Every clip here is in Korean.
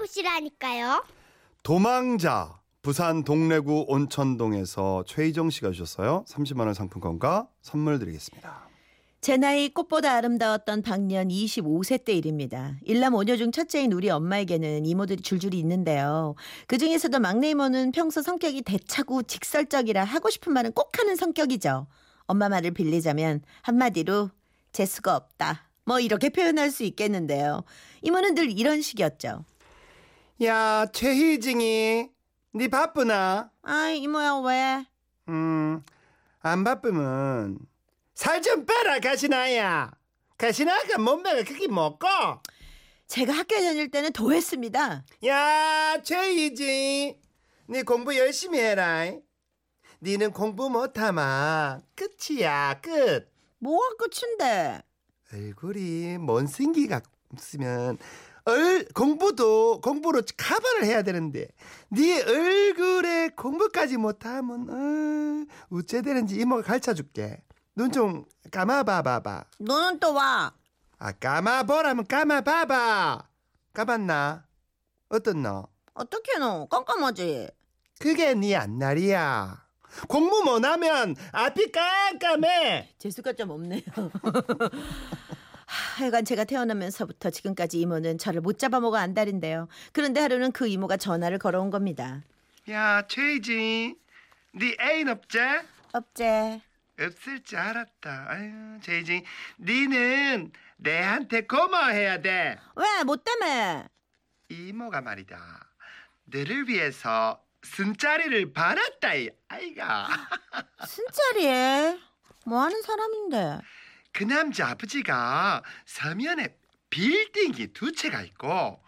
만나보시라니까요. 도망자 부산 동래구 온천동에서 최희정 씨가 주셨어요. 30만 원 상품권과 선물 드리겠습니다. 제 나이 꽃보다 아름다웠던 방년 25세 때 일입니다. 일남 오녀 중 첫째인 우리 엄마에게는 이모들이 줄줄이 있는데요. 그 중에서도 막내 이모는 평소 성격이 대차고 직설적이라 하고 싶은 말은 꼭 하는 성격이죠. 엄마 말을 빌리자면 한마디로 재수가 없다. 뭐 이렇게 표현할 수 있겠는데요. 이모는 늘 이런 식이었죠. 야 최희정이 네 바쁘나? 아이 이모야 왜? 음 안 바쁘면 살 좀 빼라 가시나야. 가시나가 몸매가 크게 먹고. 제가 학교 다닐 때는 더 했습니다. 야 최희정 네 공부 열심히 해라. 니는 공부 못하마 끝이야 끝. 뭐가 끝인데? 얼굴이 못생기가 없으면 얼 공부도 공부로 커버를 해야 되는데 네 얼굴에 공부까지 못하면 어, 어째 되는지 이모가 가르쳐 줄게. 눈 좀 감아봐봐봐. 너는 또 와. 아 감아보라면 감아봐봐. 감았나? 어떤 너 어떻게 너 깜깜하지? 그게 네 안날이야. 공부 못하면 앞이 깜깜해. 재수가 좀 없네요. 하여간 제가 태어나면서부터 지금까지 이모는 저를 못 잡아먹어 안달인데요. 그런데 하루는 그 이모가 전화를 걸어온 겁니다. 야 최희진 네 애인 없지? 업제. 없을 줄 알았다. 아유, 제이지, 니는 내한테 고마워해야 돼. 왜? 뭐 때문에? 이모가 말이다. 너를 위해서 쓴자리를 받았다, 이 아이가. 순자리에 뭐 하는 사람인데? 그 남자 아버지가 서면에 빌딩이 두 채가 있고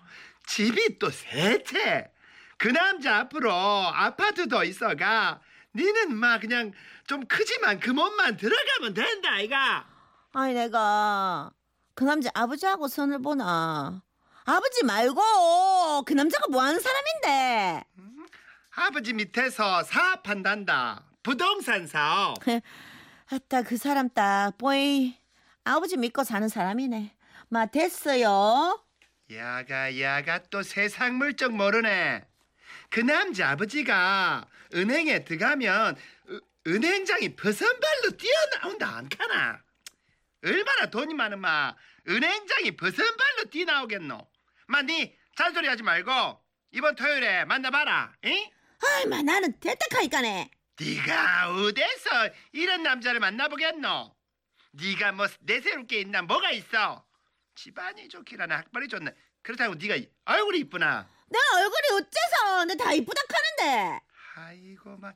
집이 또 세 채. 그 남자 앞으로 아파트도 있어가. 니는 막 그냥 좀 크지만 그 몸만 들어가면 된다, 아이가. 아니 내가 그 남자 아버지하고 선을 보나? 아버지 말고 그 남자가 뭐 하는 사람인데? 아버지 밑에서 사업한단다. 부동산 사업. 아따 그 사람 딱 보이 아버지 믿고 사는 사람이네. 마 됐어요. 야가 야가 또 세상 물정 모르네. 그 남자 아버지가 은행에 들어가면 으- 은행장이 버선발로 뛰어나온다 않카나. 얼마나 돈이 많으마 은행장이 버선발로 뛰어나오겠노. 마니 잔소리 하지 말고 이번 토요일에 만나봐라. 응? 아이 마 나는 대딱하니까네. 네가 어디서 이런 남자를 만나보겠노? 네가 뭐 내세울 게 있나 뭐가 있어? 집안이 좋기라나 학벌이 좋나 그렇다고 네가 이- 얼굴이 이쁘나? 내 얼굴이 어째서 내 다 이쁘다 카는데. 아이고 막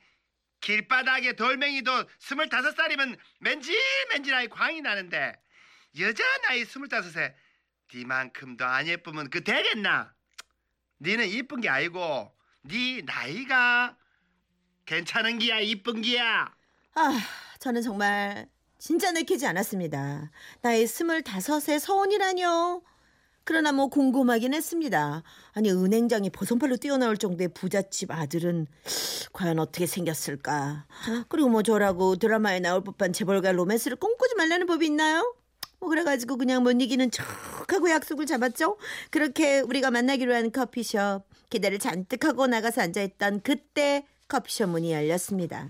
길바닥에 돌멩이도 스물다섯 살이면 맨질맨질하게 광이 나는데 여자 나이 스물다섯에 니만큼도 안 예쁘면 그 되겠나? 니는 이쁜 게 아니고 네 나이가 괜찮은 기야 이쁜 기야 아 저는 정말 진짜 내키지 않았습니다. 나이 스물다섯에 서운이라뇨. 그러나 뭐 궁금하긴 했습니다. 아니 은행장이 보선팔로 뛰어나올 정도의 부잣집 아들은 과연 어떻게 생겼을까? 그리고 뭐 저라고 드라마에 나올 법한 재벌가 로맨스를 꿈꾸지 말라는 법이 있나요? 뭐 그래가지고 그냥 못 이기는 척하고 약속을 잡았죠. 그렇게 우리가 만나기로 한 커피숍 기대를 잔뜩 하고 나가서 앉아있던 그때 커피숍 문이 열렸습니다.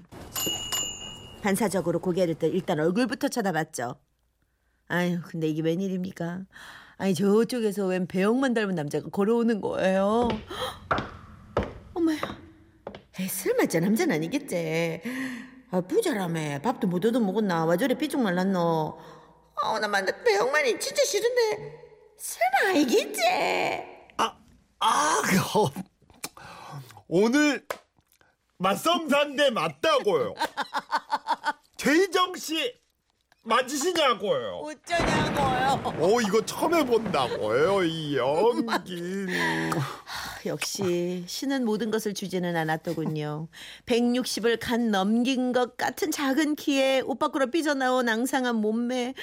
반사적으로 고개를 들 일단 얼굴부터 쳐다봤죠. 아유, 근데 이게 웬일입니까? 아니 저쪽에서 웬 배영만 닮은 남자가 걸어오는 거예요. 엄마야, 에이, 설마 저 남자는 아니겠지? 아, 부자라며 밥도 못 얻어 먹었나? 와 저래 삐죽 말랐노? 아, 나 만나 배영만이 진짜 싫은데 설마 알겠지? 아, 그, 오늘 맞성산대 맞다고요. 최희정 씨 맞으시냐고요. 어쩌냐고요? 어, 이거 처음 해본다고요, 이 연기. 역시 신은 모든 것을 주지는 않았더군요. 160을 간 넘긴 것 같은 작은 키에 옷 밖으로 삐져나온 앙상한 몸매.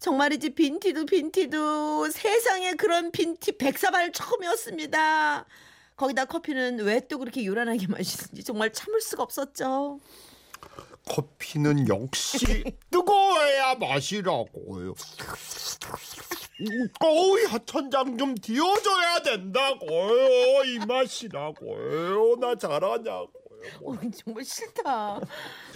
정말이지 빈티도 빈티도 세상에 그런 빈티 백사발 처음이었습니다. 거기다 커피는 왜 또 그렇게 요란하게 마시는지 정말 참을 수가 없었죠. 커피는 역시 뜨거워야 마시라고요. 어우 하천장 좀 띄워줘야 된다고요 이 맛이라고요 나 잘하냐고요 어, 정말 싫다. 아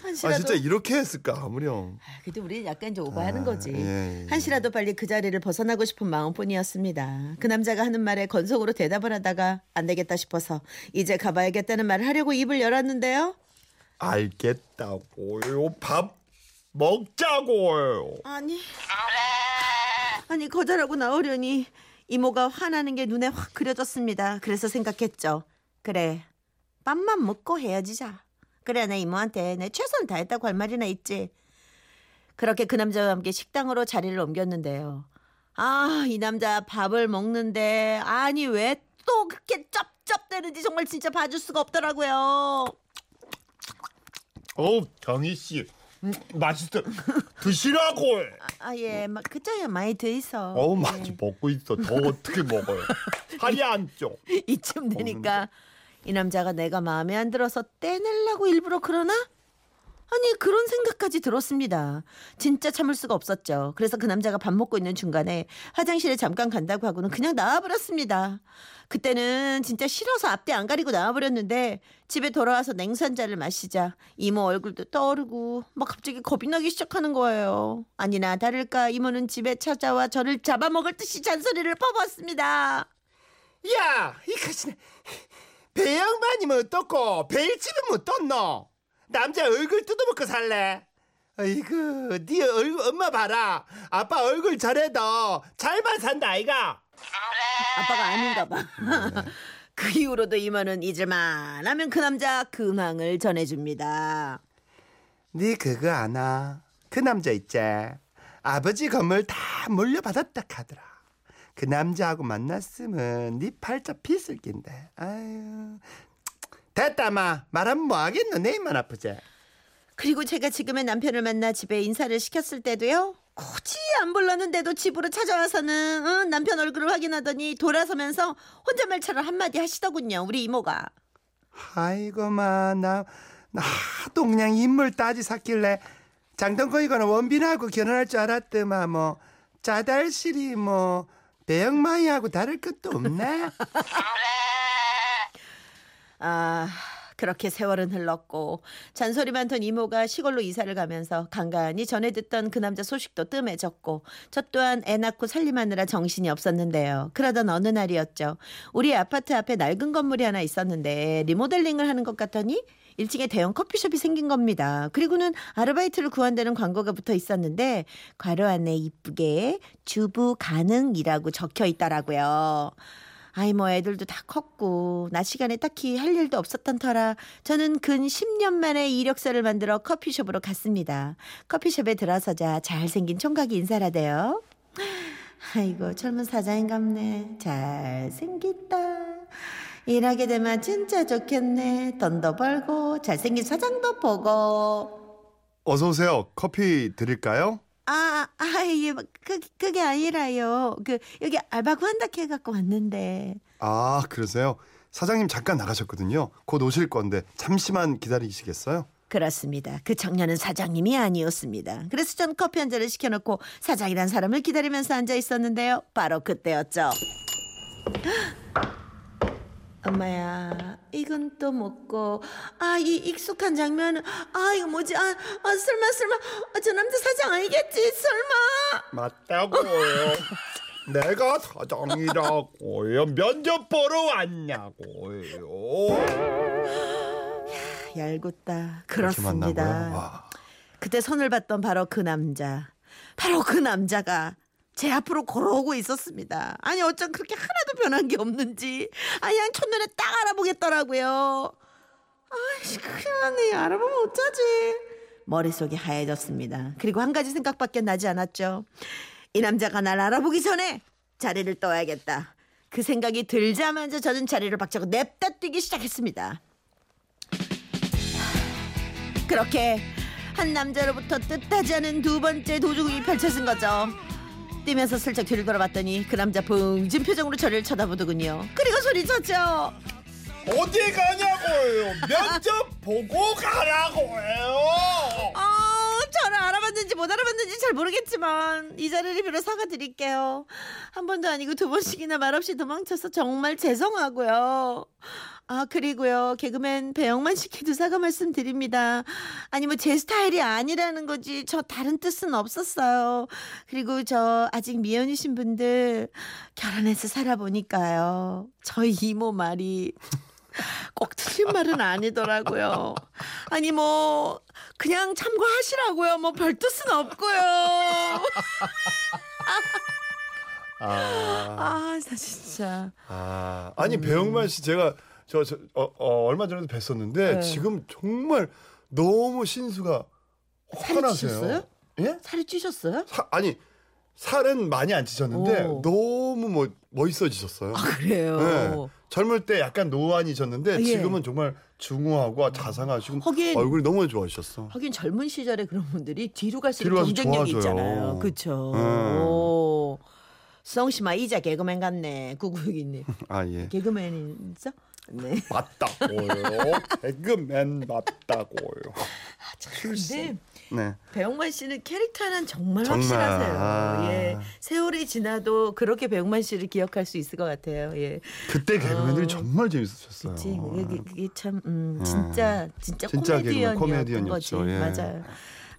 한시라도. 진짜 이렇게 했을까 아무렴 그래도 우리 약간 이제 오버하는 아, 거지. 예, 예. 한시라도 빨리 그 자리를 벗어나고 싶은 마음뿐이었습니다. 그 남자가 하는 말에 건성으로 대답을 하다가 안 되겠다 싶어서 이제 가봐야겠다는 말을 하려고 입을 열었는데요. 알겠다고요 밥 먹자고요 아니, 아니 거절하고 나오려니 이모가 화나는 게 눈에 확 그려졌습니다. 그래서 생각했죠. 그래, 밥만 먹고 헤어지자. 그래, 내 이모한테 내 최선 다했다고 할 말이나 있지. 그렇게 그 남자와 함께 식당으로 자리를 옮겼는데요. 아, 이 남자 밥을 먹는데 아니 왜 또 그렇게 쩝쩝대는지 정말 진짜 봐줄 수가 없더라고요. 어우 경희씨 음, 맛있어 드시라고요 아, 예, 막 그쪽에 많이 드 있어. 어우 예. 많이 먹고 있어 더 어떻게 먹어요 살이 안쪄 이쯤 되니까 이 남자가 내가 마음에 안 들어서 떼내려고 일부러 그러나? 아니 그런 생각까지 들었습니다. 진짜 참을 수가 없었죠. 그래서 그 남자가 밥 먹고 있는 중간에 화장실에 잠깐 간다고 하고는 그냥 나와버렸습니다. 그때는 진짜 싫어서 앞뒤 안 가리고 나와버렸는데 집에 돌아와서 잔을 마시자 이모 얼굴도 떠오르고 막 갑자기 겁이 나기 시작하는 거예요. 아니나 다를까 이모는 집에 찾아와 저를 잡아먹을 듯이 잔소리를 퍼부었습니다. 야, 이 가시네. 배양반이면 어떻고 벨집이면 어떻노? 남자 얼굴 뜯어먹고 살래? 아이고, 네 얼굴 엄마 봐라. 아빠 얼굴 저래도 잘만 산다 아이가. 아빠가 아닌가 봐. 그 이후로도 이모는 잊을만 하면 그 남자 근황을 전해줍니다. 네 그거 아나? 그 남자 있지? 아버지 건물 다 물려받았다 카더라. 그 남자하고 만났으면 네 팔자 피슬 낀데. 아유. 됐다 마. 말하면 뭐 하겠노? 내 입만 아프지? 그리고 제가 지금의 남편을 만나 집에 인사를 시켰을 때도요. 굳이 안 불렀는데도 집으로 찾아와서는 응, 남편 얼굴을 확인하더니 돌아서면서 혼잣말처럼 한마디 하시더군요. 우리 이모가. 아이고 마 나 나도 그냥 인물 따지 샀길래 장동건이거나 원빈하고 결혼할 줄 알았더만 뭐 짜달실이 뭐 배영마이하고 다를 것도 없네. 아, 그렇게 세월은 흘렀고 잔소리 많던 이모가 시골로 이사를 가면서 간간히 전해 듣던 그 남자 소식도 뜸해졌고 저 또한 애 낳고 살림하느라 정신이 없었는데요. 그러던 어느 날이었죠. 우리 아파트 앞에 낡은 건물이 하나 있었는데 리모델링을 하는 것 같더니 1층에 대형 커피숍이 생긴 겁니다. 그리고는 아르바이트를 구한다는 광고가 붙어 있었는데 괄호 안에 이쁘게 주부 가능이라고 적혀 있더라고요. 아이 뭐 애들도 다 컸고 낮 시간에 딱히 할 일도 없었던 터라 저는 근 10년 만에 이력서를 만들어 커피숍으로 갔습니다. 커피숍에 들어서자 잘생긴 총각이 인사를 하대요. 아이고 젊은 사장인 갑네. 잘생겼다. 일하게 되면 진짜 좋겠네. 돈도 벌고 잘생긴 사장도 보고. 어서 오세요 커피 드릴까요? 아, 아, 예, 그, 그게 아니라요. 그, 여기 알바 구한다 해갖고 왔는데. 아 그러세요 사장님 잠깐 나가셨거든요 곧 오실 건데 잠시만 기다리시겠어요? 그렇습니다. 그 청년은 사장님이 아니었습니다. 그래서 전 커피 한 잔을 시켜놓고 사장이란 사람을 기다리면서 앉아 있었는데요. 바로 그때였죠. 엄마야, 이건 또 먹고, 아, 이 익숙한 장면, 아, 이거 뭐지? 아, 아 설마, 설마, 아, 저 남자 사장 아니겠지? 설마. 맞다고요 내가 사장이라고요 면접 보러 왔냐고요 얄궂다. 이렇게 만나고요? 그렇습니다. 와. 그때 손을 봤던 바로 그 남자. 바로 그 남자가 제 앞으로 걸어오고 있었습니다. 아니 어쩜 그렇게 하나도 변한 게 없는지. 아 그냥 첫눈에 딱 알아보겠더라고요. 아이씨 큰일 났네. 알아보면 어쩌지. 머릿속이 하얘졌습니다. 그리고 한 가지 생각밖에 나지 않았죠. 이 남자가 날 알아보기 전에 자리를 떠야겠다. 그 생각이 들자마자 저는 자리를 박차고 냅다 뛰기 시작했습니다. 그렇게 한 남자로부터 뜻하지 않은 두 번째 도둑이 펼쳐진 거죠. 뛰면서 슬쩍 뒤를 돌아봤더니 그 남자 붕진 표정으로 저를 쳐다보더군요. 그리고 소리쳤죠. 어디 가냐고요 면접 보고 가라고요 아, 저를 알아봤는지 못 알아봤는지 잘 모르겠지만 이 자리를 빌어 사과드릴게요. 한 번도 아니고 두 번씩이나 말없이 도망쳐서 정말 죄송하고요. 아 그리고요 개그맨 배영만 씨께도 사과 말씀드립니다. 아니 뭐 제 스타일이 아니라는 거지 저 다른 뜻은 없었어요. 그리고 저 아직 미연이신 분들 결혼해서 살아보니까요. 저희 이모 말이 꼭 틀린 말은 아니더라고요. 아니 뭐 그냥 참고하시라고요. 뭐 별 뜻은 없고요. 아, 아, 나 진짜. 아 아니 배영만 씨 제가 저, 저 어, 어, 얼마 전에도 뵀었는데 네. 지금 정말 너무 신수가. 찌셨어요? 예? 살이 찌셨어요? 사, 아니 살은 많이 안 찌셨는데 오. 너무 뭐 멋있어지셨어요. 아, 그래요. 네. 젊을 때 약간 노안이셨는데 아, 예. 지금은 정말 중후하고 자상하시고 하긴- 얼굴이 너무 좋아지셨어. 하긴 젊은 시절에 그런 분들이 뒤로 갈수록 뒤로 경쟁력이 좋아져요. 있잖아요. 그렇죠. 네. 오. 성씨마 이자 개그맨 같네. 구구육이님. 아 예. 개그맨이죠? 네. 맞다고요. 개그맨 맞다고요. 근데 네. 배영만 씨는 캐릭터 하나는 정말, 정말. 확실하세요. 아. 예. 세월이 지나도 그렇게 배영만 씨를 기억할 수 있을 것 같아요. 예. 그때 개그맨들이 어. 정말 재밌으셨어요. 그치. 그게, 그게 참, 음, 예. 진짜, 진짜, 진짜 코미디언이었던 거지. 예. 맞아요.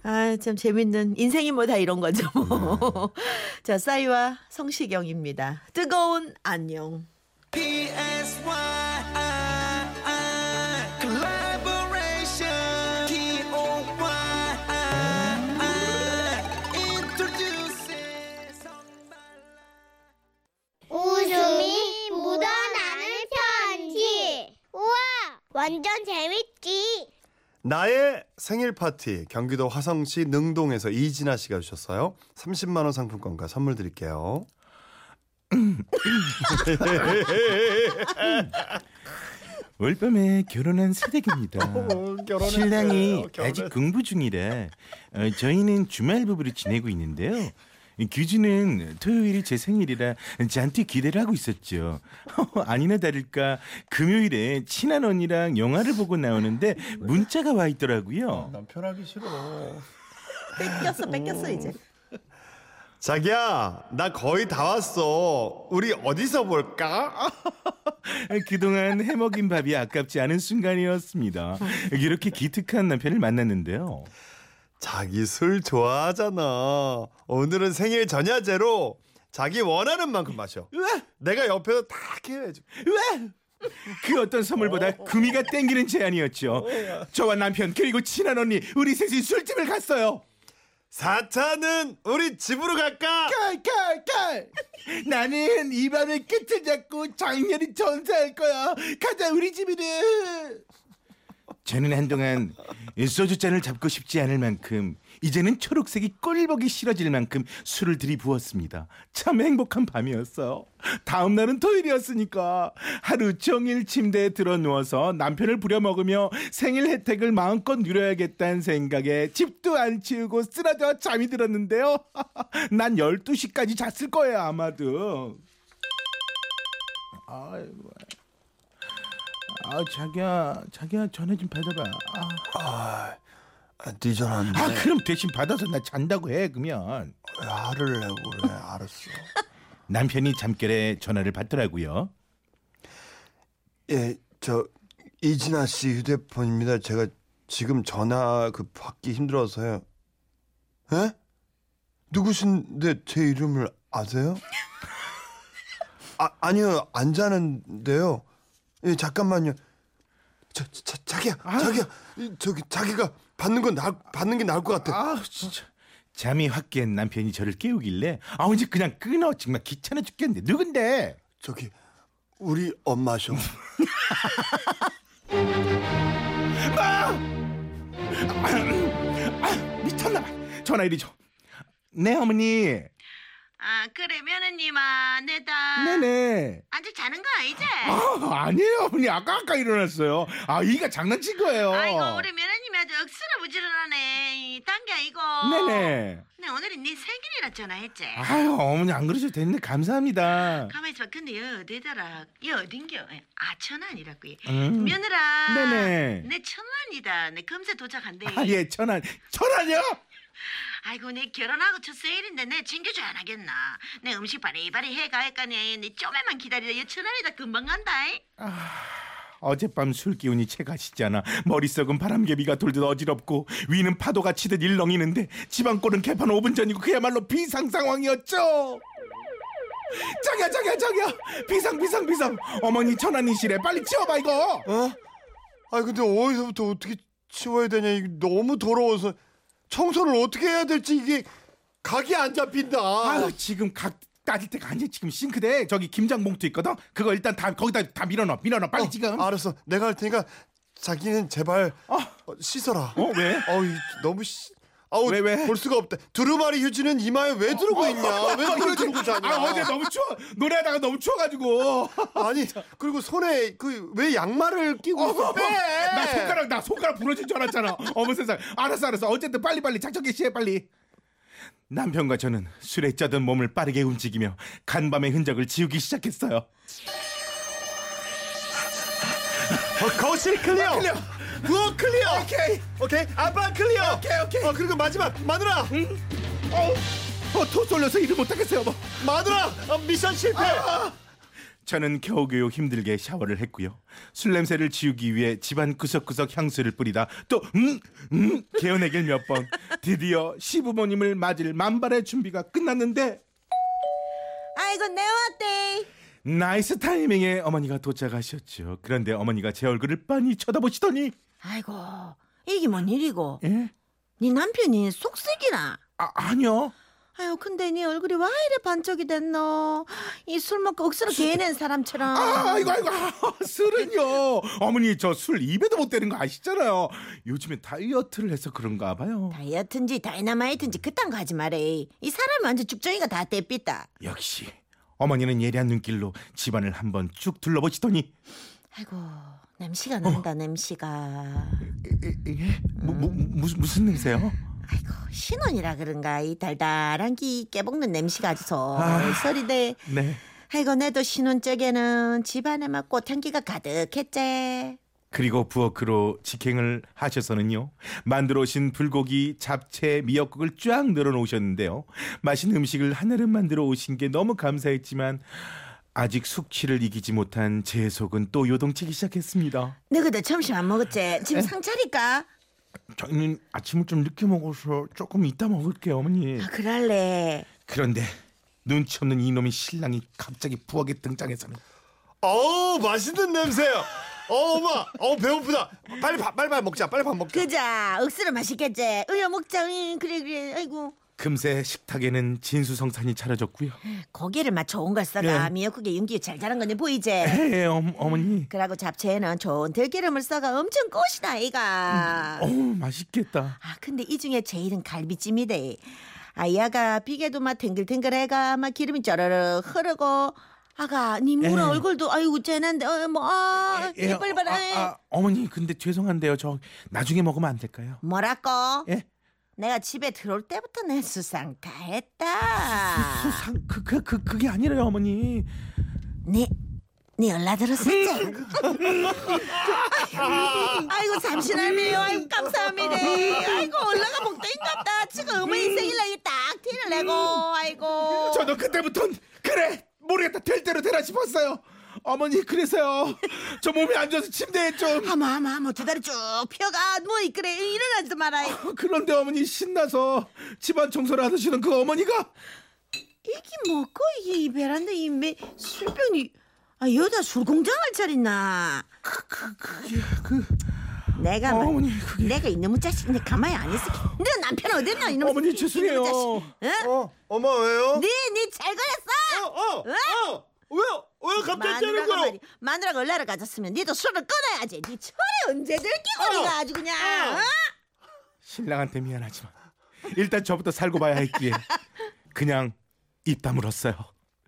아, 참 재밌는, 인생이 뭐 다 이런 거죠. 뭐. 자, 싸이와 성시경입니다. 뜨거운 안녕. collaboration. 완전 재밌지. 나의 생일 파티 경기도 화성시 능동에서 이진아 씨가 주셨어요. 30만 원 상품권과 선물 드릴게요. 올 밤에 결혼한 새댁입니다. 결혼했어요. 신랑이. 아직 공부 중이라 어, 저희는 주말 부부로 지내고 있는데요. 규주는 토요일이 제 생일이라 잔뜩 기대를 하고 있었죠. 아니나 다를까 금요일에 친한 언니랑 영화를 보고 나오는데 문자가 와 있더라고요. 남편 하기 싫어. 뺏겼어, 뺏겼어, 이제. 자기야, 나 거의 다 왔어. 우리 어디서 볼까? 그동안 해먹인 밥이 아깝지 않은 순간이었습니다. 이렇게 기특한 남편을 만났는데요. 자기 술 좋아하잖아. 오늘은 생일 전야제로 자기 원하는 만큼 마셔. 내가 옆에서 다 케어해줘. 왜? 그 어떤 선물보다 구미가 땡기는 제안이었죠. 저와 남편 그리고 친한 언니 우리 셋이 술집을 갔어요. 사차는 우리 집으로 갈까? 깔깔깔. 나는 이 밤의 끝을 잡고 장렬히 전사할 거야. 가자 우리 집으로. 저는 한동안 소주 잔을 잡고 싶지 않을 만큼 이제는 초록색이 꼴보기 싫어질 만큼 술을 들이부었습니다. 참 행복한 밤이었어요. 다음 날은 토요일이었으니까 하루 종일 침대에 들어 누워서 남편을 부려먹으며 생일 혜택을 마음껏 누려야겠다는 생각에 집도 안 치우고 쓰러져 잠이 들었는데요. 난 12시까지 잤을 거예요, 아마도. 아이고. 아, 자기야, 자기야 전화 좀 받아봐. 아, 아, 네 전화인데 아, 그럼 대신 받아서 나 잔다고 해, 그러면. 왜 화를 내고 그래? 알았어. 남편이 잠결에 전화를 받더라고요. 예, 저 이진아 씨 휴대폰입니다. 제가 지금 전화 그 받기 힘들어서요. 예? 누구신데 제 이름을 아세요? 아 아니요 안 자는데요. 예 잠깐만요. 저, 자, 자기야 자기야 이, 저기 자기가 받는 건 나, 받는 게 나을 것 같아. 아, 진짜. 잠이 확 깬 남편이 저를 깨우길래 아 이제 그냥 끊어 정말 귀찮아 죽겠는데 누군데 저기 우리 엄마셔. 아 미쳤나 봐 전화 이리 줘 네 어머니 아, 그래, 며느님아, 내다. 네네 아직 자는 거 아니지? 아 아니에요 어머니 아까 아까 일어났어요 아 이가 장난친 거예요 아이고, 우리 며느님이 아주 억수로 부지런하네. 딴게 아니고. 네네 네, 오늘은 네 생일이라 전화했지. 아유 어머니 안 그러셔도 되는데 감사합니다 가만히 있어봐. 근데 여 어디더라? 여 어딘겨? 아 천안이라고. 음. 며느라. 네네. 내 천안이다. 내 금세 도착한대. 아 예 천안 천안이요 아이고 내 결혼하고 첫 생일인데 내 챙겨줘야 안 하겠나? 내 음식 바리바리 해가 할까니 내 좀에만 기다리다 천원이다 금방 간다. 어젯밤 술 기운이 채가시잖아. 머릿속은 바람개비가 돌듯 어지럽고 위는 파도가 치듯 일렁이는데 집안꼴은 개판 5분 전이고 그야말로 비상 상황이었죠. 저기야 저기야 저기야. 비상 비상 비상. 어머니 천안이시래 빨리 치워봐 이거. 어? 아 근데 어디서부터 어떻게 치워야 되냐? 이게 너무 더러워서 청소를 어떻게 해야 될지 이게 각이 안 잡힌다. 아유 지금 각 따질 때가 아니야 지금 싱크대에 저기 김장 봉투 있거든 그거 일단 다 거기다 다 밀어넣어 밀어넣어 빨리 어, 지금 알았어. 내가 할 테니까 자기는 제발 어. 어, 씻어라. 어 왜? 이- 너무 씨. 아우 왜, 왜? 볼 수가 없다. 두루마리 휴지는 이마에 왜 두르고 있냐? 왜 그걸 두르고 자냐? 아 어제 너무 추워 노래하다가 너무 추워가지고 아니 그리고 손에 그 왜 양말을 끼고? 빼. 나 손가락 나 손가락 부러질 줄 알았잖아. 어머 세상. 알았어 알았어. 어쨌든 빨리 빨리 작전 개시해 빨리. 남편과 저는 술에 쩌든 몸을 빠르게 움직이며 간밤의 흔적을 지우기 시작했어요. 어, 거실 clear. Clear. 부엌 clear. 오케이. 오케이. 아빠 clear. 오케이, 오케이. 어 그리고 마지막 마누라. 어, 어, 토 쏠려서 일을 못하겠어요. 뭐. 마누라 어, 미션 실패. 저는 겨우겨우 힘들게 샤워를 했고요. 술 냄새를 지우기 위해 집안 구석구석 향수를 뿌리다 또 음, 음, 게워내길 몇 번. 드디어 시부모님을 맞을 만반의 준비가 끝났는데 아이고 내 왔대. Nice 타이밍에 어머니가 도착하셨죠. 그런데 어머니가 제 얼굴을 빤히 쳐다보시더니 아이고 이게 뭔 일이고? 예? 네 남편이 속썩이나? 아, 아니요. 아유 근데 네 얼굴이 왜 이래 반쪽이 됐노? 이 술 먹고 억수로 게낸 사람처럼. 아, 아이고 아이고 아, 술은요. 어머니 저 술 입에도 못 대는 거 아시잖아요. 요즘에 다이어트를 해서 그런가 봐요. 다이어트인지 다이나마이트인지 그딴 거 하지 말해. 이 사람이 완전 쭉정이가 다 돼삤다. 역시 어머니는 예리한 눈길로 집안을 한번 쭉 둘러보시더니 아이고 냄새가 난다 냄새가. 예? 뭐, 뭐, 무슨 무슨 냄새요? 아이고 신혼이라 그런가 이 달달한 기 깨볶는 냄새가 아주 아. 솔솔이대. 네. 아이고 내도 신혼 쪽에는 집안에 막 꽃향기가 가득했지. 그리고 부엌으로 직행을 하셔서는요 만들어 오신 불고기, 잡채, 미역국을 쫙 늘어놓으셨는데요 맛있는 음식을 하나를 만들어 오신 게 너무 감사했지만 아직 숙취를 이기지 못한 제 속은 또 요동치기 시작했습니다. 너 그때 점심 안 먹었지? 지금 상 차릴까? 저희는 아침을 좀 늦게 먹어서 조금 이따 먹을게요, 어머니. 아 그럴래. 그런데 눈치 없는 이놈의 신랑이 갑자기 부엌에 등장해서는 어우 맛있는 냄새요. 어 엄마, 어 배고프다. 빨리 밥 빨리 밥 먹자. 빨리 밥 먹자. 그자 억수로 맛있겠지. 으여 먹자. 응, 그래 그래. 아이고 금세 식탁에는 진수성찬이 차려졌고요. 고기를 맛 좋은 걸 써가 예. 미역국에 윤기 잘 자란 거니 보이지? 에 어, 어머니. 그러고 잡채에는 좋은 들기름을 써가 엄청 꽃이다 이가. 어 맛있겠다. 아 근데 이 중에 제일은 갈비찜이다. 아야가 비계도 막 탱글탱글해가 막 기름이 쩌르르 흐르고 아가 니 물은 예. 얼굴도 아이고 쟤는데 어 뭐아 예, 이빨 봐라. 아, 아, 어머니 근데 죄송한데요. 저 나중에 먹으면 안 될까요? 뭐라고? 예? 내가 집에 들어올 때부터 내 수상 다 했다. 수상 그, 그, 그 그게 아니라요, 어머니. 네, 네 연락 들었었지? 아이고 잠시만요. 아이고 감사합니다. 아이고 올라가 복도인갑다. 지금 어머니 생일날 딱 티를 내고 아이고. 저도 그때부터 그래 모르겠다 될 대로 되라 싶었어요. 어머니 그래서요. 저 몸이 안 좋아서 침대에 좀. 하마 하마 하마 두 다리 쭉 펴가 뭐 그래 일어나지도 마라. 그런데 어머니 신나서 집안 청소를 하시는 그 어머니가 이게 뭐고 이게 이 베란다 이매 술병이 아 여자 술 공장을 차렸나? 그, 그, 그게 그 내가 말- 어머니 그게 내가 이놈의 자식 내 가만히 안 있을게. 너 남편 어딨나 이놈. 어머니 죄송해요. 응? 어, 엄마 왜요? 네네잘 걸렸어. 어, 어, 어. 왜요? 왜 갑자기 때는 거요? 말이 마누라가 얼라를 가졌으면 니도 술을 끊어야지. 네 철이 언제 들기고 니가 아주 그냥. 어? 신랑한테 미안하지만 일단 저부터 살고 봐야 했기에 그냥 입 다물었어요.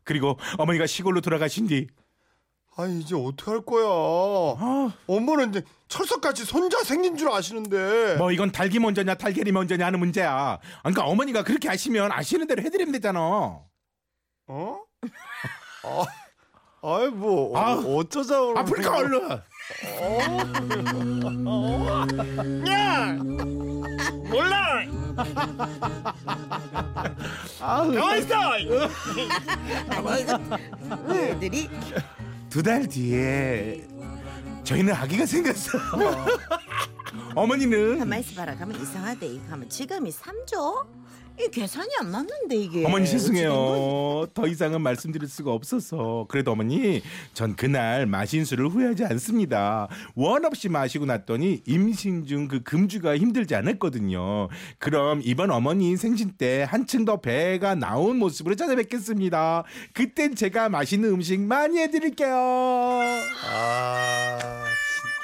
그리고 어머니가 시골로 돌아가신 뒤아 이제 어떻게 할 거야? 아, 엄마는 이제 철석같이 손자 생긴 줄 아시는데. 뭐 이건 닭이 먼저냐 달걀이 먼저냐 하는 문제야. 아, 그러니까 어머니가 그렇게 하시면 아시는 대로 해드리면 되잖아. 어? 아, 아이 뭐 아. 어, 어쩌자고 아프리카 얼른. 야 몰라 가만 있어 아니 이거 애들이 두 달 뒤에 저희는 아기가 생겼어요. 어머니는 가만 있어봐라. 가만 이상하대. 이거 가면 지금이 3조? 이 계산이 안 맞는데 이게. 어머니? 죄송해요. 더 이상은 말씀드릴 수가 없어서. 그래도 어머니, 전 그날 마신 술을 후회하지 않습니다. 원 없이 마시고 났더니 임신 중 그 금주가 힘들지 않았거든요. 그럼 이번 어머니 생신 때 한층 더 배가 나온 모습으로 찾아뵙겠습니다. 그땐 제가 맛있는 음식 많이 해드릴게요. 아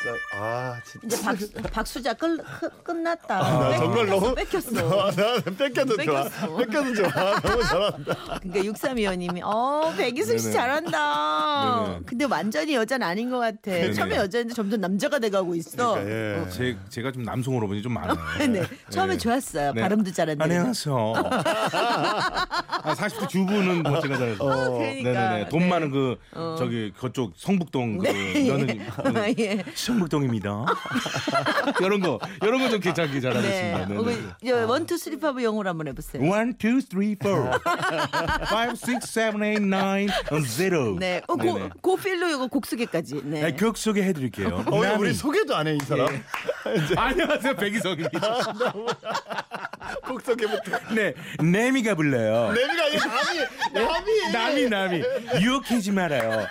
진짜 아 진짜 이제 박수, 박수자 끝, 끝, 끝났다. 나 뺏- 정말 너무 뺏겼어. 나 뺏겨도 좋아 뺏겼어. 뺏겨도 좋아 너무 잘한다 그러니까 육삼이원님이 어 백이승 씨. 잘한다. 네네. 근데 완전히 여자는 아닌 것 같아. 네네. 처음에 여자인데 점점 남자가 돼가고 있어. 그러니까, 예. 제, 제가 좀 남성 호르몬이 좀 많아요. 네. 처음에 네. 좋았어요. 네. 발음도 잘한다. 안녕하세요. 아, 40대 주부는 뭐 제가 잘. 어, 그러니까. 네네네. 돈 네. 많은 그 어. 저기 그쪽 성북동 그 네. 며느님 그 예. 성북동 입니다. 이런 거 이런 거 좀 괜찮게 잘하겠습니다. 네. 네. 어, 네. 저 one two three five 영어로 한번 해보세요. One, two, three, four, five, six, seven, eight, nine, zero. 네. 어, 고, 네네. 고필로 이거 곡 소개까지. 네. 네, 곡 소개 해드릴게요. 어, 나미. 우리 소개도 안 해 이 사람 안녕하세요, 백이성입니다. 곡 소개부터 네, 내미가 불러요. 내미가 이 남이 남이 나미 나미 유혹하지 말아요.